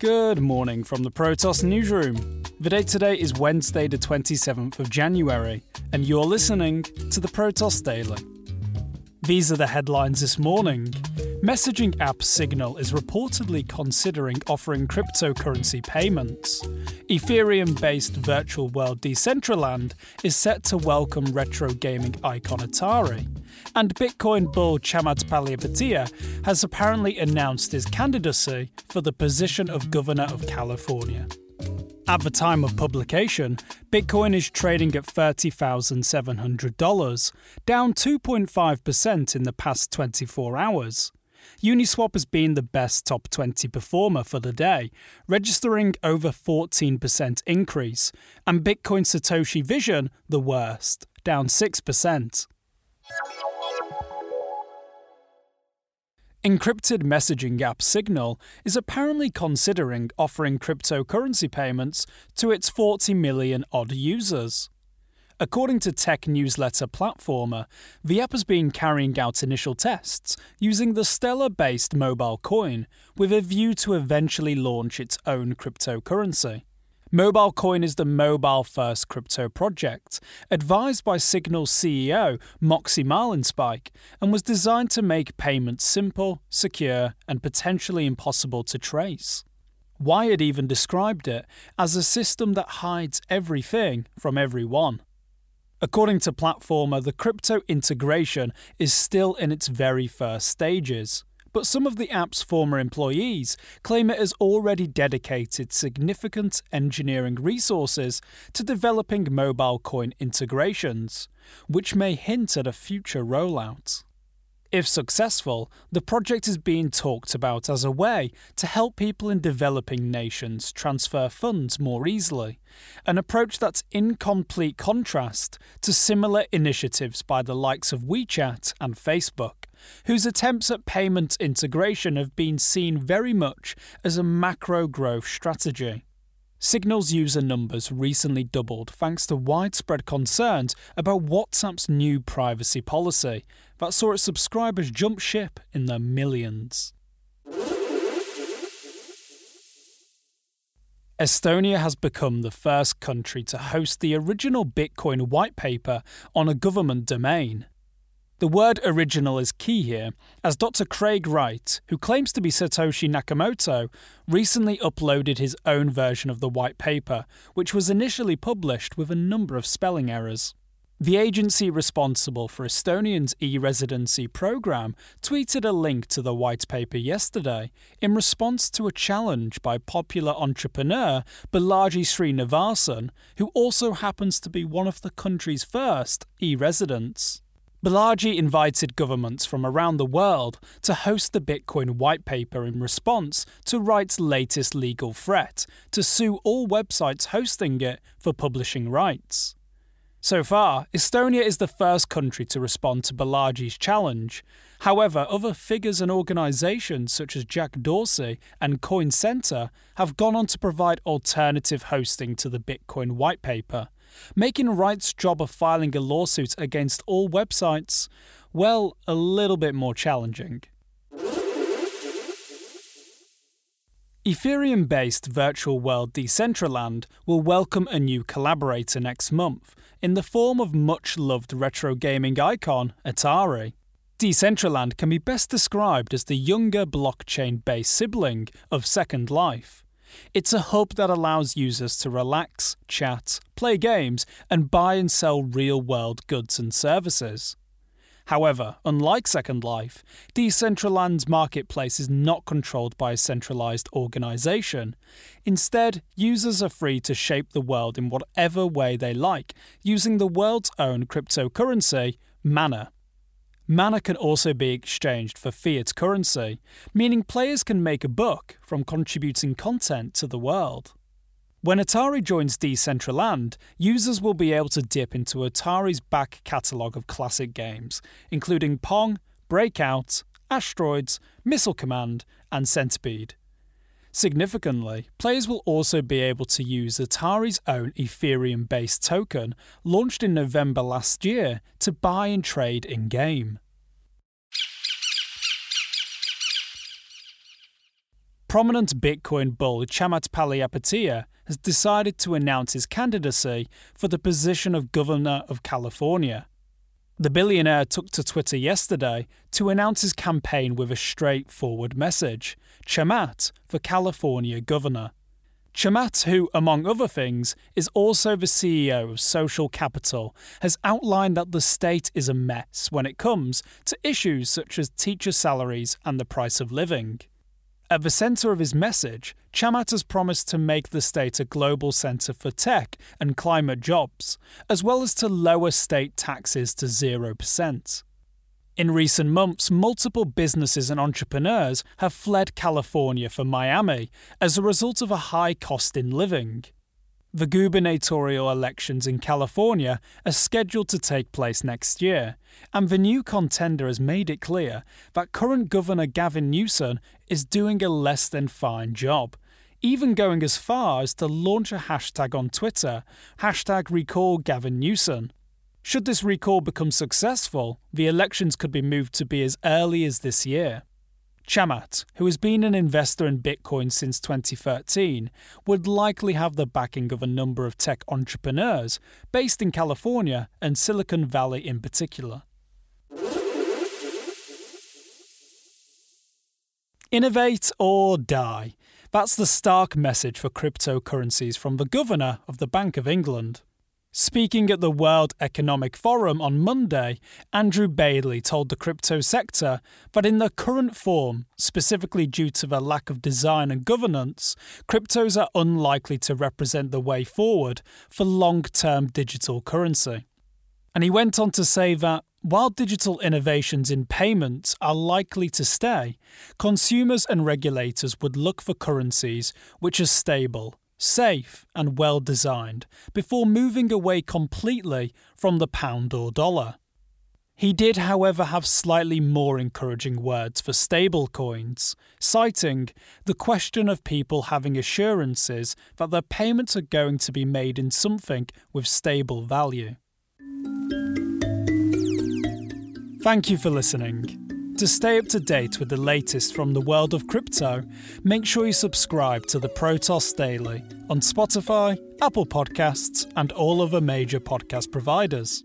Good morning from the Protos newsroom. The date today is Wednesday, the 27th of January, and you're listening to the Protos Daily. These are the headlines this morning. Messaging app Signal is reportedly considering offering cryptocurrency payments. Ethereum based virtual world Decentraland is set to welcome retro gaming icon Atari. And Bitcoin bull Chamath Palihapitiya has apparently announced his candidacy for the position of Governor of California. At the time of publication, Bitcoin is trading at $30,700, down 2.5% in the past 24 hours. Uniswap has been the best top 20 performer for the day, registering over 14% increase, and Bitcoin Satoshi Vision the worst, down 6%. Encrypted messaging app Signal is apparently considering offering cryptocurrency payments to its 40 million odd users. According to tech newsletter Platformer, the app has been carrying out initial tests using the Stellar based mobile coin with a view to eventually launch its own cryptocurrency. Mobile Coin is the mobile first crypto project, advised by Signal CEO Moxie Marlinspike, and was designed to make payments simple, secure, and potentially impossible to trace. Wired even described it as a system that hides everything from everyone. According to Platformer, the crypto integration is still in its very first stages but some of the app's former employees claim it has already dedicated significant engineering resources to developing mobile coin integrations, which may hint at a future rollout. If successful, the project is being talked about as a way to help people in developing nations transfer funds more easily, an approach that's in complete contrast to similar initiatives by the likes of WeChat and Facebook whose attempts at payment integration have been seen very much as a macro growth strategy. Signal's user numbers recently doubled thanks to widespread concerns about WhatsApp's new privacy policy that saw its subscribers jump ship in the millions. Estonia has become the first country to host the original Bitcoin white paper on a government domain. The word original is key here, as Dr. Craig Wright, who claims to be Satoshi Nakamoto, recently uploaded his own version of the white paper, which was initially published with a number of spelling errors. The agency responsible for Estonians' e residency program tweeted a link to the white paper yesterday in response to a challenge by popular entrepreneur Balaji Srinivasan, who also happens to be one of the country's first e residents. Balaji invited governments from around the world to host the Bitcoin white paper in response to Wright's latest legal threat to sue all websites hosting it for publishing rights. So far, Estonia is the first country to respond to Balaji's challenge. However, other figures and organisations such as Jack Dorsey and Coin Center have gone on to provide alternative hosting to the Bitcoin white paper making Wright's job of filing a lawsuit against all websites, well, a little bit more challenging. Ethereum based virtual world Decentraland will welcome a new collaborator next month in the form of much loved retro gaming icon Atari. Decentraland can be best described as the younger blockchain based sibling of Second Life. It's a hub that allows users to relax, chat, play games, and buy and sell real world goods and services. However, unlike Second Life, Decentraland's marketplace is not controlled by a centralized organization. Instead, users are free to shape the world in whatever way they like, using the world's own cryptocurrency, Mana. Mana can also be exchanged for fiat currency, meaning players can make a buck from contributing content to the world. When Atari joins Decentraland, users will be able to dip into Atari's back catalogue of classic games, including Pong, Breakout, Asteroids, Missile Command, and Centipede. Significantly, players will also be able to use Atari's own Ethereum based token, launched in November last year, to buy and trade in game. prominent Bitcoin bull Chamath Palihapitiya has decided to announce his candidacy for the position of Governor of California. The billionaire took to Twitter yesterday to announce his campaign with a straightforward message Chamath for California Governor. Chamath, who, among other things, is also the CEO of Social Capital, has outlined that the state is a mess when it comes to issues such as teacher salaries and the price of living. At the centre of his message, Chamath has promised to make the state a global centre for tech and climate jobs, as well as to lower state taxes to 0%. In recent months, multiple businesses and entrepreneurs have fled California for Miami as a result of a high cost in living. The gubernatorial elections in California are scheduled to take place next year, and the new contender has made it clear that current Governor Gavin Newsom is doing a less than fine job, even going as far as to launch a hashtag on Twitter, hashtag recall Gavin Newsom. Should this recall become successful, the elections could be moved to be as early as this year. Chamath, who has been an investor in Bitcoin since 2013, would likely have the backing of a number of tech entrepreneurs based in California and Silicon Valley in particular. Innovate or die. That's the stark message for cryptocurrencies from the Governor of the Bank of England. Speaking at the World Economic Forum on Monday, Andrew Bailey told the crypto sector that in their current form, specifically due to their lack of design and governance, cryptos are unlikely to represent the way forward for long term digital currency. And he went on to say that while digital innovations in payments are likely to stay, consumers and regulators would look for currencies which are stable safe, and well designed before moving away completely from the pound or dollar. He did, however, have slightly more encouraging words for stablecoins, citing the question of people having assurances that their payments are going to be made in something with stable value. Thank you for listening. To stay up to date with the latest from the world of crypto, make sure you subscribe to the Protos Daily on Spotify, Apple Podcasts, and all other major podcast providers.